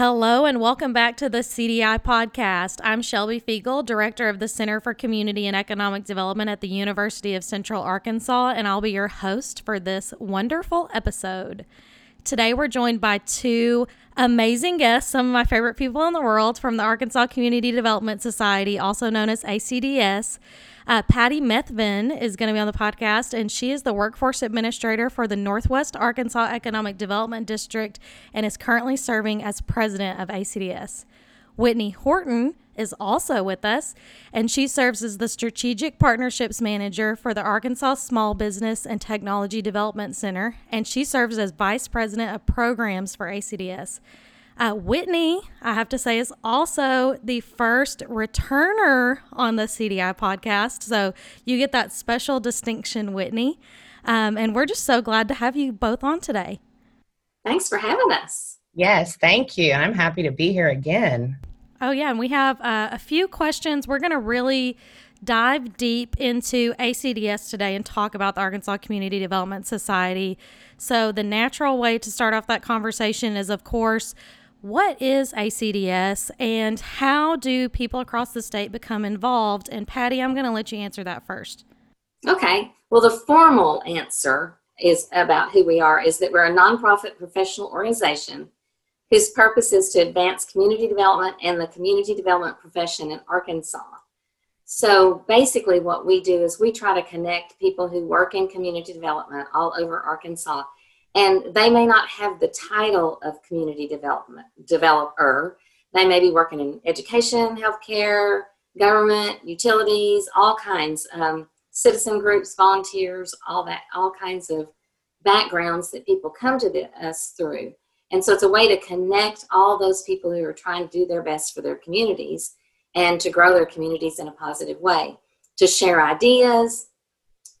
Hello and welcome back to the CDI podcast. I'm Shelby Fiegel, Director of the Center for Community and Economic Development at the University of Central Arkansas, and I'll be your host for this wonderful episode. Today, we're joined by two amazing guests, some of my favorite people in the world from the Arkansas Community Development Society, also known as ACDS. Uh, Patty Methvin is going to be on the podcast, and she is the workforce administrator for the Northwest Arkansas Economic Development District and is currently serving as president of ACDS. Whitney Horton is also with us, and she serves as the Strategic Partnerships Manager for the Arkansas Small Business and Technology Development Center, and she serves as Vice President of Programs for ACDS. Uh, Whitney, I have to say, is also the first returner on the CDI podcast. So you get that special distinction, Whitney. Um, and we're just so glad to have you both on today. Thanks for having us. Yes, thank you. I'm happy to be here again. Oh, yeah. And we have uh, a few questions. We're going to really dive deep into ACDS today and talk about the Arkansas Community Development Society. So, the natural way to start off that conversation is, of course, what is ACDS and how do people across the state become involved? And Patty, I'm going to let you answer that first. Okay. Well, the formal answer is about who we are is that we're a nonprofit professional organization whose purpose is to advance community development and the community development profession in Arkansas. So basically, what we do is we try to connect people who work in community development all over Arkansas. And they may not have the title of community development developer. They may be working in education healthcare government utilities all kinds um, citizen groups volunteers all that all kinds of backgrounds that people come to the, us through and so it's a way to connect all those people who are trying to do their best for their communities and to grow their communities in a positive way to share ideas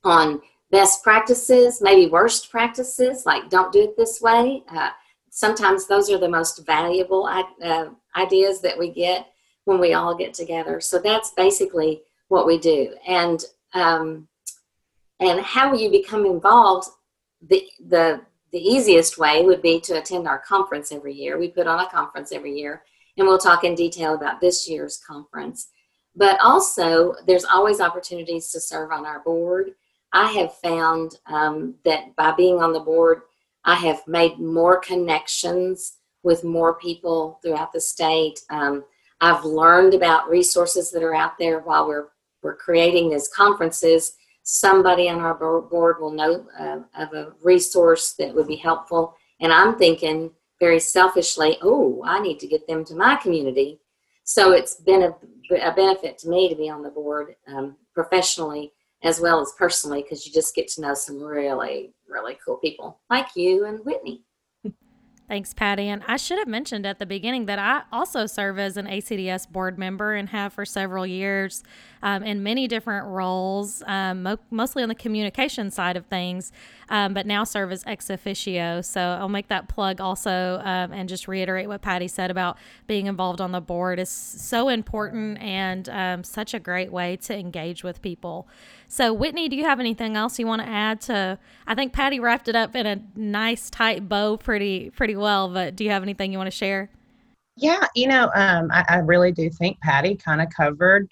on best practices, maybe worst practices, like don't do it this way. Uh, sometimes those are the most valuable uh, ideas that we get when we all get together. So that's basically what we do. And um, and how you become involved, the the the easiest way would be to attend our conference every year. We put on a conference every year, and we'll talk in detail about this year's conference. But also, there's always opportunities to serve on our board. I have found um, that by being on the board, I have made more connections with more people throughout the state. Um, I've learned about resources that are out there while we're we're creating these conferences. Somebody on our board will know uh, of a resource that would be helpful, and I'm thinking very selfishly, oh, I need to get them to my community. So it's been a, a benefit to me to be on the board um, professionally as well as personally because you just get to know some really really cool people like you and whitney Thanks, Patty. And I should have mentioned at the beginning that I also serve as an ACDS board member and have for several years um, in many different roles, um, mo- mostly on the communication side of things, um, but now serve as ex officio. So I'll make that plug also um, and just reiterate what Patty said about being involved on the board is so important and um, such a great way to engage with people. So, Whitney, do you have anything else you want to add to? I think Patty wrapped it up in a nice tight bow pretty pretty well, but do you have anything you want to share? Yeah, you know, um, I, I, really do think Patty kind of covered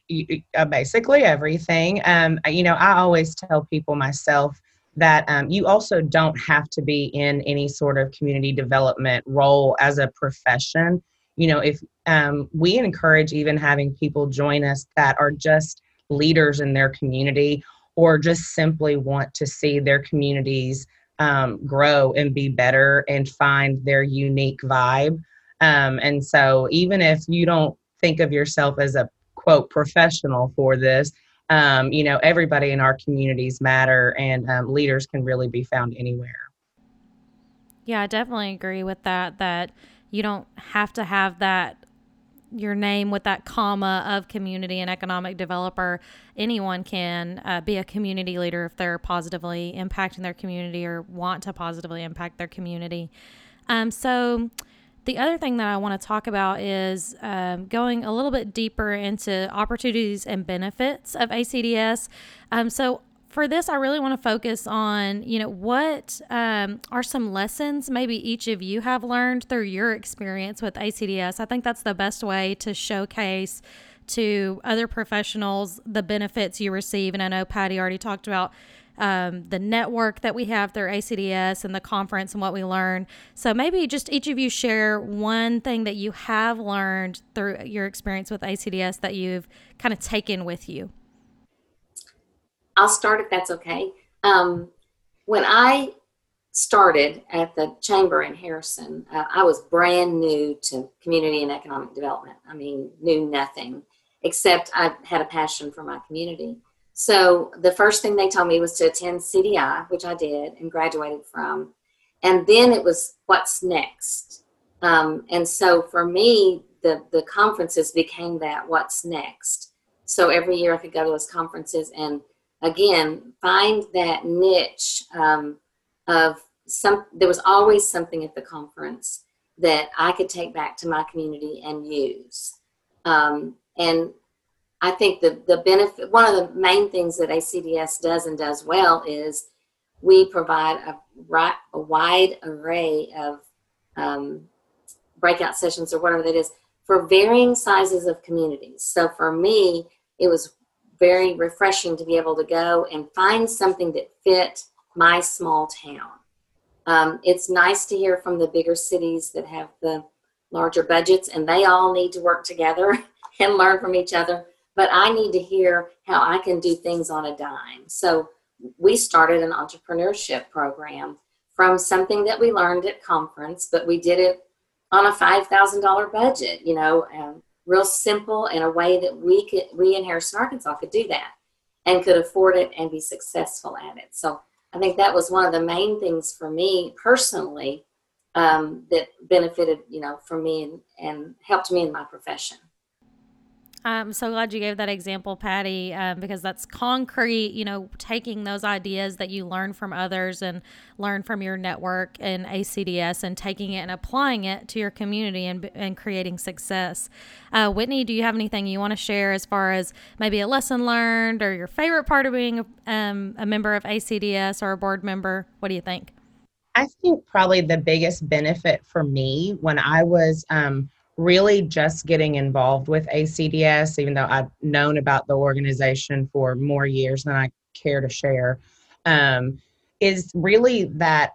uh, basically everything. Um, you know, I always tell people myself that um, you also don't have to be in any sort of community development role as a profession. You know, if um, we encourage even having people join us that are just leaders in their community or just simply want to see their communities um, grow and be better and find their unique vibe. Um, and so, even if you don't think of yourself as a quote professional for this, um, you know, everybody in our communities matter and um, leaders can really be found anywhere. Yeah, I definitely agree with that. That you don't have to have that your name with that comma of community and economic developer, anyone can uh, be a community leader if they're positively impacting their community or want to positively impact their community. Um, so, the other thing that I want to talk about is um, going a little bit deeper into opportunities and benefits of ACDS. Um, so, for this, I really want to focus on, you know, what um, are some lessons maybe each of you have learned through your experience with ACDS. I think that's the best way to showcase to other professionals the benefits you receive. And I know Patty already talked about um, the network that we have through ACDS and the conference and what we learn. So maybe just each of you share one thing that you have learned through your experience with ACDS that you've kind of taken with you. I'll start if that's okay. Um, when I started at the chamber in Harrison, uh, I was brand new to community and economic development. I mean, knew nothing except I had a passion for my community. So the first thing they told me was to attend CDI, which I did and graduated from. And then it was what's next. Um, and so for me, the, the conferences became that what's next. So every year I could go to those conferences and again find that niche um, of some there was always something at the conference that i could take back to my community and use. Um, and i think the, the benefit one of the main things that acds does and does well is we provide a, a wide array of um, breakout sessions or whatever that is for varying sizes of communities. So for me it was very refreshing to be able to go and find something that fit my small town. Um, it's nice to hear from the bigger cities that have the larger budgets and they all need to work together and learn from each other. But I need to hear how I can do things on a dime. So we started an entrepreneurship program from something that we learned at conference, but we did it on a $5,000 budget, you know, and real simple in a way that we could we in Harrison, Arkansas could do that and could afford it and be successful at it. So I think that was one of the main things for me personally um, that benefited, you know, for me and, and helped me in my profession. I'm so glad you gave that example, Patty, um, because that's concrete, you know, taking those ideas that you learn from others and learn from your network and ACDS and taking it and applying it to your community and, and creating success. Uh, Whitney, do you have anything you want to share as far as maybe a lesson learned or your favorite part of being um, a member of ACDS or a board member? What do you think? I think probably the biggest benefit for me when I was, um, really just getting involved with ACDS, even though I've known about the organization for more years than I care to share, um, is really that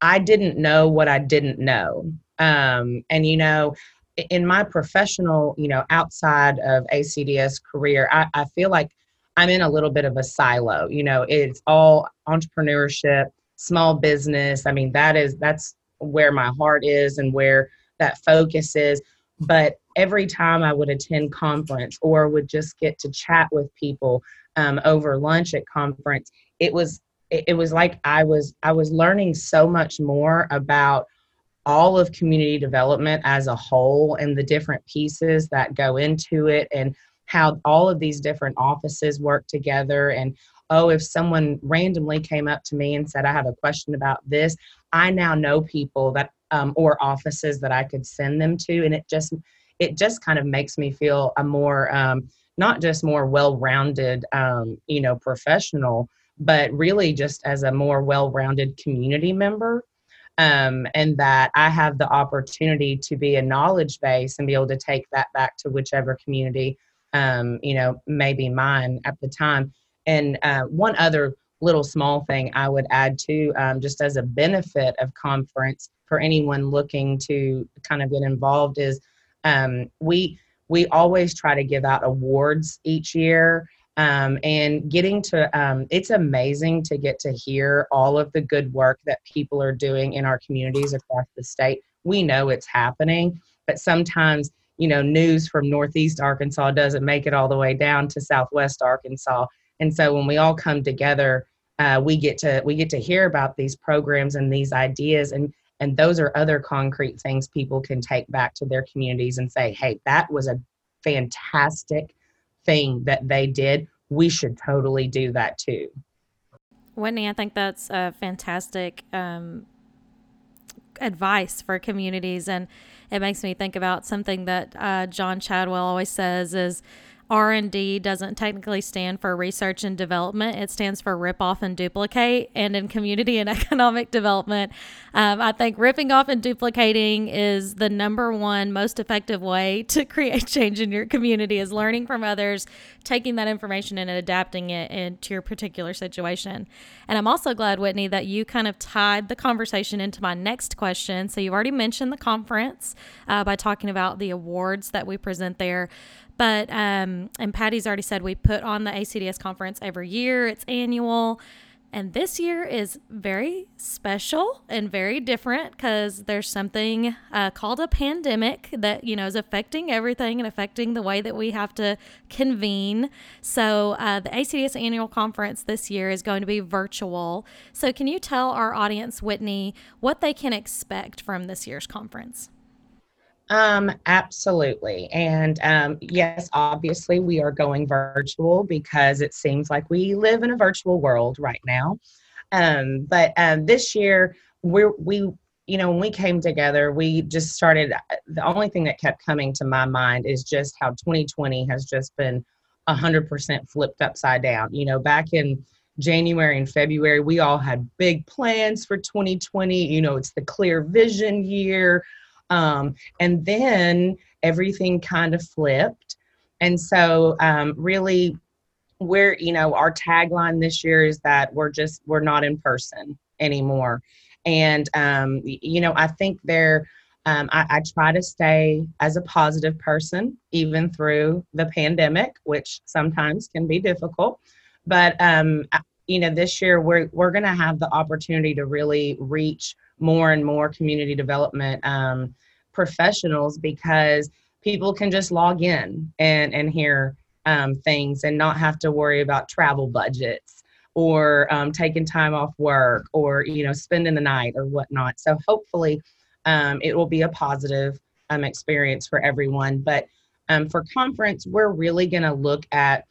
I didn't know what I didn't know. Um, and, you know, in my professional, you know, outside of ACDS career, I, I feel like I'm in a little bit of a silo. You know, it's all entrepreneurship, small business. I mean, that is, that's where my heart is and where that focus is. But every time I would attend conference or would just get to chat with people um, over lunch at conference, it was it, it was like I was I was learning so much more about all of community development as a whole and the different pieces that go into it and how all of these different offices work together and oh if someone randomly came up to me and said i have a question about this i now know people that um, or offices that I could send them to, and it just it just kind of makes me feel a more um, not just more well-rounded, um, you know, professional, but really just as a more well-rounded community member. Um, and that I have the opportunity to be a knowledge base and be able to take that back to whichever community, um, you know, may be mine at the time. And uh, one other little small thing I would add to, um, just as a benefit of conference, for anyone looking to kind of get involved is um, we we always try to give out awards each year um, and getting to um, it's amazing to get to hear all of the good work that people are doing in our communities across the state. We know it's happening but sometimes you know news from northeast arkansas doesn't make it all the way down to southwest arkansas. And so when we all come together uh, we get to we get to hear about these programs and these ideas and and those are other concrete things people can take back to their communities and say, hey, that was a fantastic thing that they did. We should totally do that too. Whitney, I think that's a fantastic um, advice for communities. And it makes me think about something that uh, John Chadwell always says is, r&d doesn't technically stand for research and development. It stands for rip off and duplicate. And in community and economic development um, i think ripping off and duplicating is the number one most effective way to create change in your community is learning from others taking that information and adapting it into your particular situation. And i'm also glad whitney that you kind of tied the conversation into my next question. So you've already mentioned the conference uh, by talking about the awards that we present there. But, um, and Patty's already said we put on the ACDS conference every year, it's annual. And this year is very special and very different because there's something uh, called a pandemic that, you know, is affecting everything and affecting the way that we have to convene. So, uh, the ACDS annual conference this year is going to be virtual. So, can you tell our audience, Whitney, what they can expect from this year's conference? Um, absolutely. And um, yes, obviously, we are going virtual because it seems like we live in a virtual world right now. Um, but um, this year, we're, we, you know, when we came together, we just started. Uh, the only thing that kept coming to my mind is just how 2020 has just been 100% flipped upside down. You know, back in January and February, we all had big plans for 2020. You know, it's the clear vision year um, and then everything kind of flipped. And so, um, really, we're, you know, our tagline this year is that we're just, we're not in person anymore. And, um, you know, I think there, um, I, I, try to stay as a positive person, even through the pandemic, which sometimes can be difficult. But, um, you know, this year we're, we're going to have the opportunity to really reach more and more community development um, professionals because people can just log in and, and hear um, things and not have to worry about travel budgets or um, taking time off work or you know spending the night or whatnot. So hopefully um, it will be a positive um, experience for everyone. But um, for conference we're really going to look at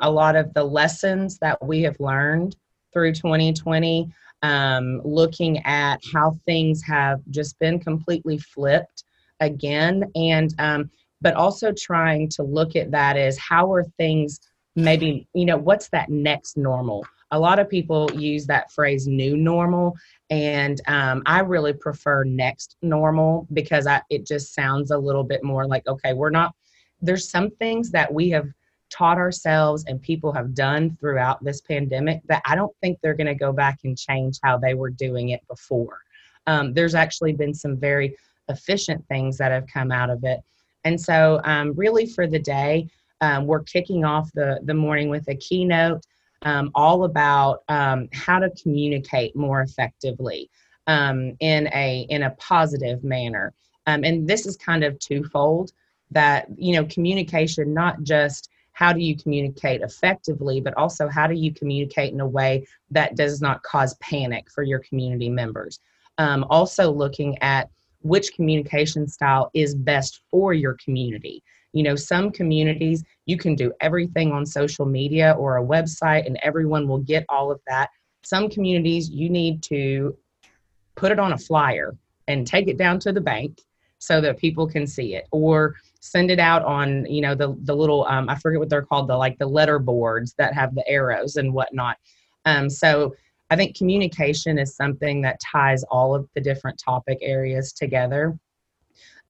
a lot of the lessons that we have learned through 2020 um, looking at how things have just been completely flipped again. And um, but also trying to look at that as how are things maybe you know what's that next normal? A lot of people use that phrase new normal. And um, i really prefer next normal because I, it just sounds a little bit more like okay we're not there's some things that we have taught ourselves and people have done throughout this pandemic that I don't think they're going to go back and change how they were doing it before. Um, there's actually been some very efficient things that have come out of it. And so, um, really, for the day, um, we're kicking off the, the morning with a keynote um, all about um, how to communicate more effectively um, in, a, in a positive manner. and this is kind of twofold that, you know, communication, not just how do you communicate effectively, but also how do you communicate in a way that does not cause panic for your community members. Um, also, looking at which communication style is best for your community. You know, some communities you can do everything on social media or a website and everyone will get all of that. Some communities you need to put it on a flyer and take it down to the bank so that people can see it or send it out on you know the the little um, I forget what they're called the like the letter boards that have the arrows and whatnot. Um, so I think communication is something that ties all of the different topic areas together.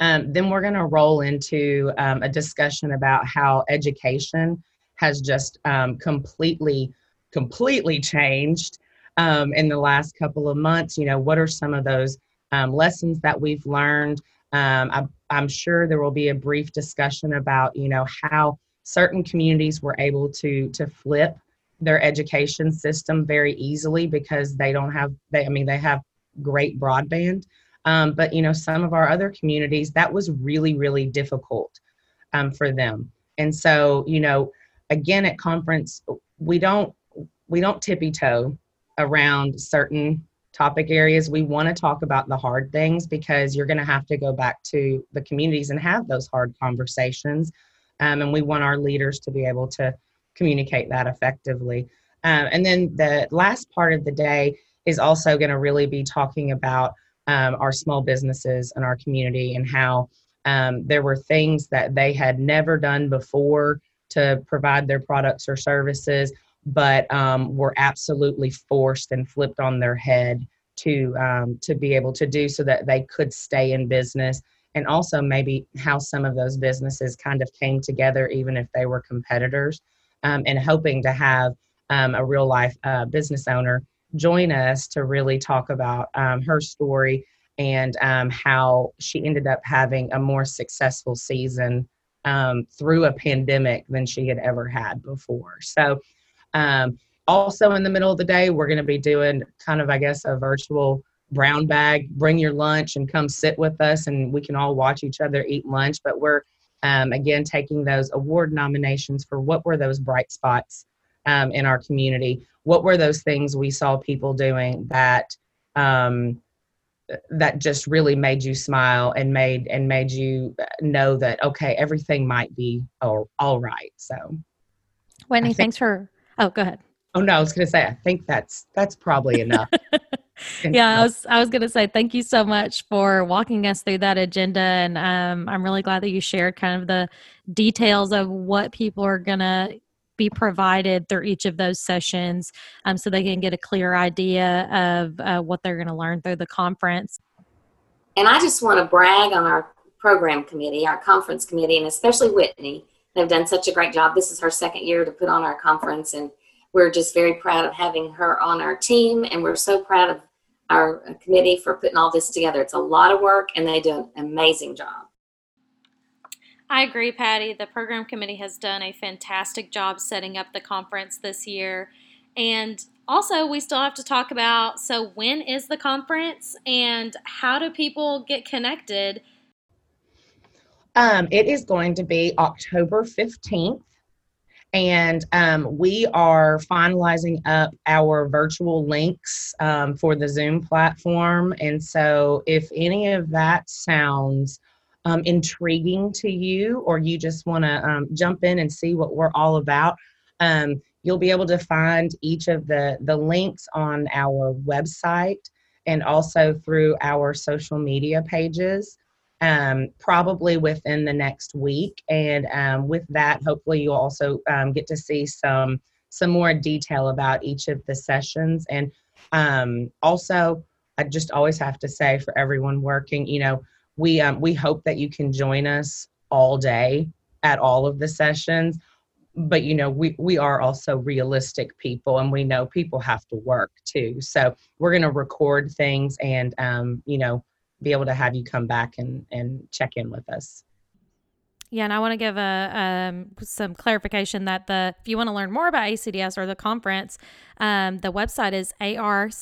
Um, then we're going to roll into um, a discussion about how education has just um, completely, completely changed um, in the last couple of months. You know, what are some of those lessons that we've learned? Um, I, I'm sure there will be a brief discussion about, you know, how certain communities were able to to flip their education system very easily because they don't have they I mean they have great broadband. Um, but you know, some of our other communities that was really really difficult um, for them. And so you know, again at conference we don't we don't tippy toe around certain topic areas. We want to talk about the hard things because you're going to have to go back to the communities and have those hard conversations. Um, and we want our leaders to be able to communicate that effectively. Um, and then the last part of the day is also going to really be talking about um, our small businesses and our community and how um, there were things that they had never done before to provide their products or services, but um, were absolutely forced and flipped on their head to um, to be able to do so that they could stay in business and also maybe how some of those businesses kind of came together even if they were competitors um, and hoping to have um, a real life uh, business owner join us to really talk about um, her story and um, how she ended up having a more successful season through a pandemic than she had ever had before. So, um, also in the middle of the day, we're going to be doing kind of, I guess, a virtual brown bag. Bring your lunch and come sit with us, and we can all watch each other eat lunch. But we're um, again taking those award nominations for what were those bright spots um, in our community. What were those things we saw people doing that um, that just really made you smile and made and made you know that okay everything might be all, all right so Whitney think, thanks for oh go ahead oh no i was going to say i think that's that's probably enough yeah i was i was going to say thank you so much for walking us through that agenda and um, i'm really glad that you shared kind of the details of what people are going to be provided through each of those sessions um, so they can get a clear idea of uh, what they're going to learn through the conference. And I just want to brag on our program committee, our conference committee, and especially Whitney. They've done such a great job. This is her second year to put on our conference, and we're just very proud of having her on our team. And we're so proud of our committee for putting all this together. It's a lot of work, and they do an amazing job. I agree, Patty. The program committee has done a fantastic job setting up the conference this year. And also, we still have to talk about so, when is the conference and how do people get connected? Um, it is going to be October 15th. And um, we are finalizing up our virtual links um, for the Zoom platform. And so, if any of that sounds um, intriguing to you or you just want to um, jump in and see what we're all about, um, you'll be able to find each of the, the links on our website and also through our social media pages. Um, probably within the next week, and um, with that, hopefully, you'll also um, get to see some some more detail about each of the sessions. And also, I just always have to say for everyone working, you know, we um, we hope that you can join us all day at all of the sessions. But you know we we are also realistic people and we know people have to work too. So we're going to record things and um, you know be able to have you come back and and check in with us yeah, and I want to give a um, some clarification that the if you want to learn more about ACDS or the conference, um, the website is arcds.org,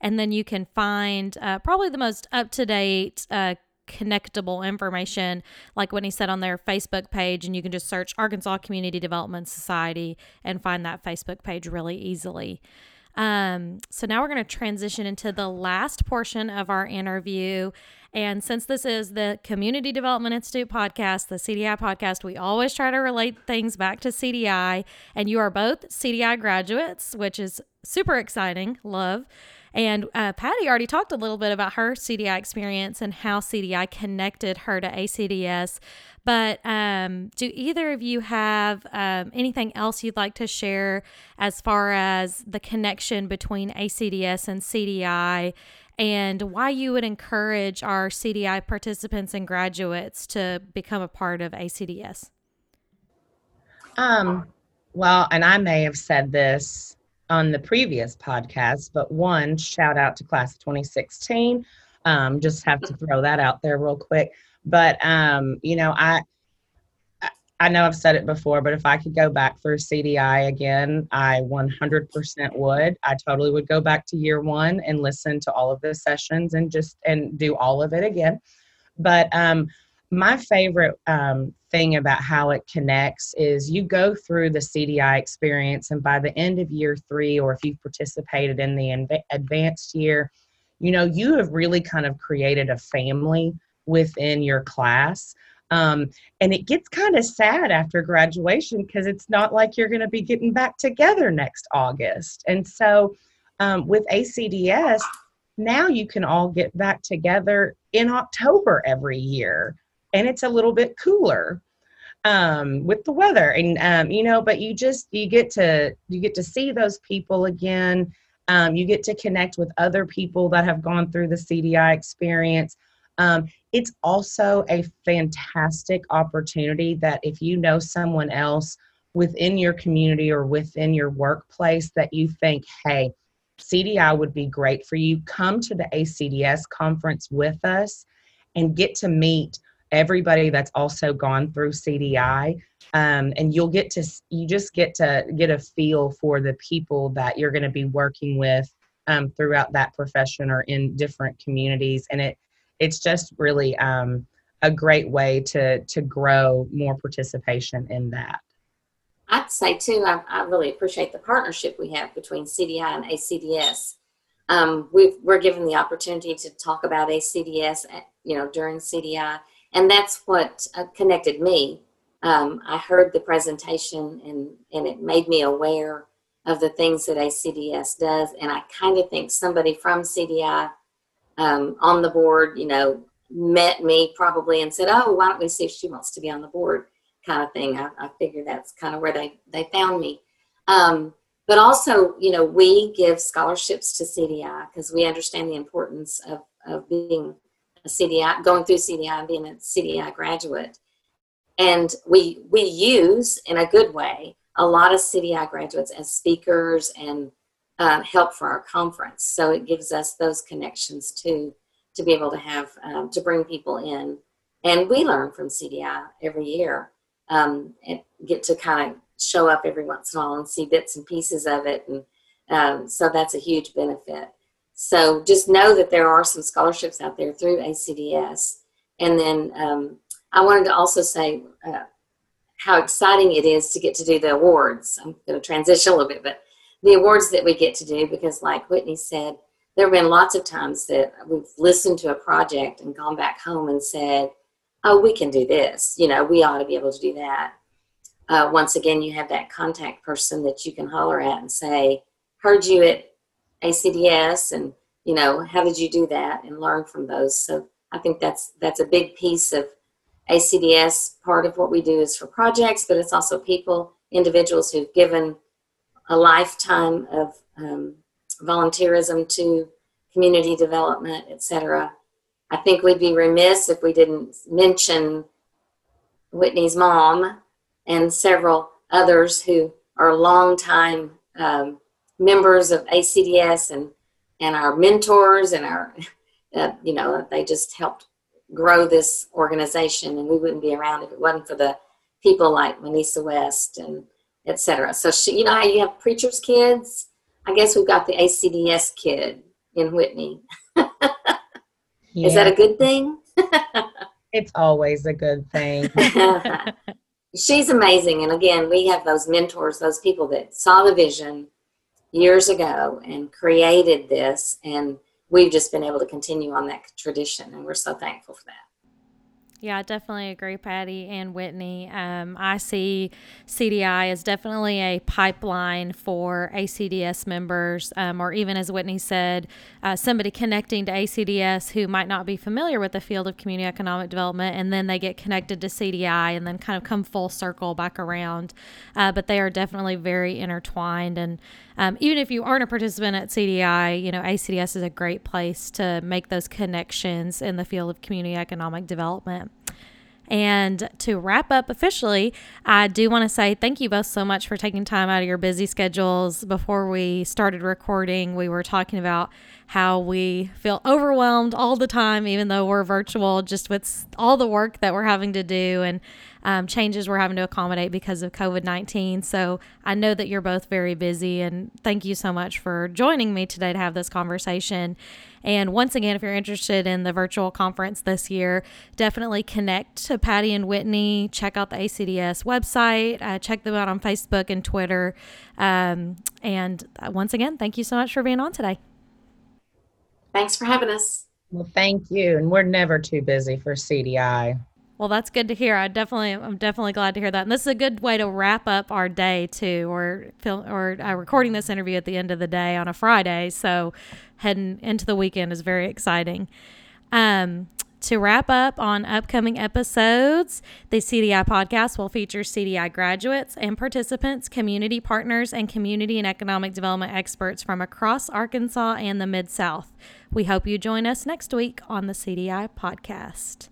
and then you can find uh, probably the most up to date. Uh, connectable information like Whitney said on their facebook page and you can just search arkansas community development society and find that facebook page really easily um, so now we're going to transition into the last portion of our interview and since this is the Community Development Institute podcast, the CDI podcast, we always try to relate things back to CDI. And you are both CDI graduates, which is super exciting. Love. And uh, Patty already talked a little bit about her CDI experience and how CDI connected her to ACDS. But um, do either of you have um, anything else you'd like to share as far as the connection between ACDS and CDI and why you would encourage our CDI participants and graduates to become a part of ACDS. Um, well, and I may have said this on the previous podcast, but one shout out to class of 2016. Um, just have to throw that out there real quick. But um, you know, I I know I've said it before, but if I could go back through CDI again, I 100% would. I totally would go back to year one and listen to all of the sessions and just and do all of it again. But um, my favorite um, thing about how it connects is you go through the CDI experience, and by the end of year three, or if you've participated in the advanced year, you know you have really kind of created a family within your class um, and it gets kind of sad after graduation because it's not like you're going to be getting back together next August. And so um, with ACDS, now you can all get back together in October every year, and it's a little bit cooler. um, with the weather, and um, you know, but you just you get to you get to see those people again. Um, you get to connect with other people that have gone through the CDI experience. Um, it's also a fantastic opportunity that if you know someone else within your community or within your workplace that you think, hey, CDI would be great for you, come to the ACDS conference with us and get to meet everybody that's also gone through CDI. Um, and you'll get to, you just get to get a feel for the people that you're going to be working with um, throughout that profession or in different communities. And it, it's just really um, a great way to, to grow more participation in that. I'd say too, I, I, really appreciate the partnership we have between CDI and ACDS. Um, we are given the opportunity to talk about ACDS, eh, you know, during CDI, and that's what uh, connected me. Um, I heard the presentation, and and it made me aware of the things that ACDS does, and I kind of think somebody from CDI um, on the board, you know, met me probably and said, "Oh, why don't we see if she wants to be on the board?" kind of thing. I, I figure that's kind of where they, they found me. Um, but also, you know, we give scholarships to CDI because we understand the importance of, of being CDI, going through CDI and being a CDI graduate. And we, we use, in a good way, a lot of CDI graduates as speakers and uh, help for our conference. So it gives us those connections too, to be able to have, um, to bring people in. And we learn from CDI every year um, and get to kind of show up every once in a while and see bits and pieces of it. And um, so that's a huge benefit. So just know that there are some scholarships out there through ACDS. And then um, I wanted to also say uh, how exciting it is to get to do the awards. I'm going to transition a little bit, but the awards that we get to do, because like Whitney said, there have been lots of times that we've listened to a project and gone back home and said, oh, we can do this. You know, we ought to be able to do that. Uh, once again, you have that contact person that you can holler at and say, heard you at ACDS and, you know, how did you do that and learn from those. So I think that's, that's a big piece of ACDS. Part of what we do is for projects, but it's also people, individuals who've given a lifetime of um, volunteerism to community development, et cetera. I think we'd be remiss if we didn't mention Whitney's mom and several others who are longtime um, members of ACDS and, and our mentors and our, uh, you know, they just helped grow this organization and we wouldn't be around if it wasn't for the people like Manisa West and etc. So she, you know how you have preachers' kids? I guess we've got the ACDS kid in Whitney. Yeah. Is that a good thing? it's always a good thing. She's amazing. And again, we have those mentors, those people that saw the vision years ago and created this. And we've just been able to continue on that tradition. And we're so thankful for that. Yeah, I definitely agree, Patty and Whitney. Um, I see CDI as definitely a pipeline for ACDS members, um, or even as Whitney said, uh, somebody connecting to ACDS who might not be familiar with the field of community economic development, and then they get connected to CDI and then kind of come full circle back around. Uh, but they are definitely very intertwined. And um, even if you aren't a participant at CDI, you know, ACDS is a great place to make those connections in the field of community economic development. And to wrap up officially, I do want to say thank you both so much for taking time out of your busy schedules. Before we started recording, we were talking about how we feel overwhelmed all the time, even though we're virtual, just with all the work that we're having to do and um, changes we're having to accommodate because of COVID 19. So I know that you're both very busy, and thank you so much for joining me today to have this conversation. And once again, if you're interested in the virtual conference this year, definitely connect to Patty and Whitney. Check out the ACDS website, uh, check them out on Facebook and Twitter. Um, and uh, once again, thank you so much for being on today. Thanks for having us. Well, thank you. And we're never too busy for CDI. Well, that's good to hear. I definitely, I'm definitely glad to hear that. And this is a good way to wrap up our day too. Or film, or uh, recording this interview at the end of the day on a Friday, so heading into the weekend is very exciting. Um, to wrap up on upcoming episodes, the CDI podcast will feature CDI graduates and participants, community partners, and community and economic development experts from across Arkansas and the Mid South. We hope you join us next week on the CDI podcast.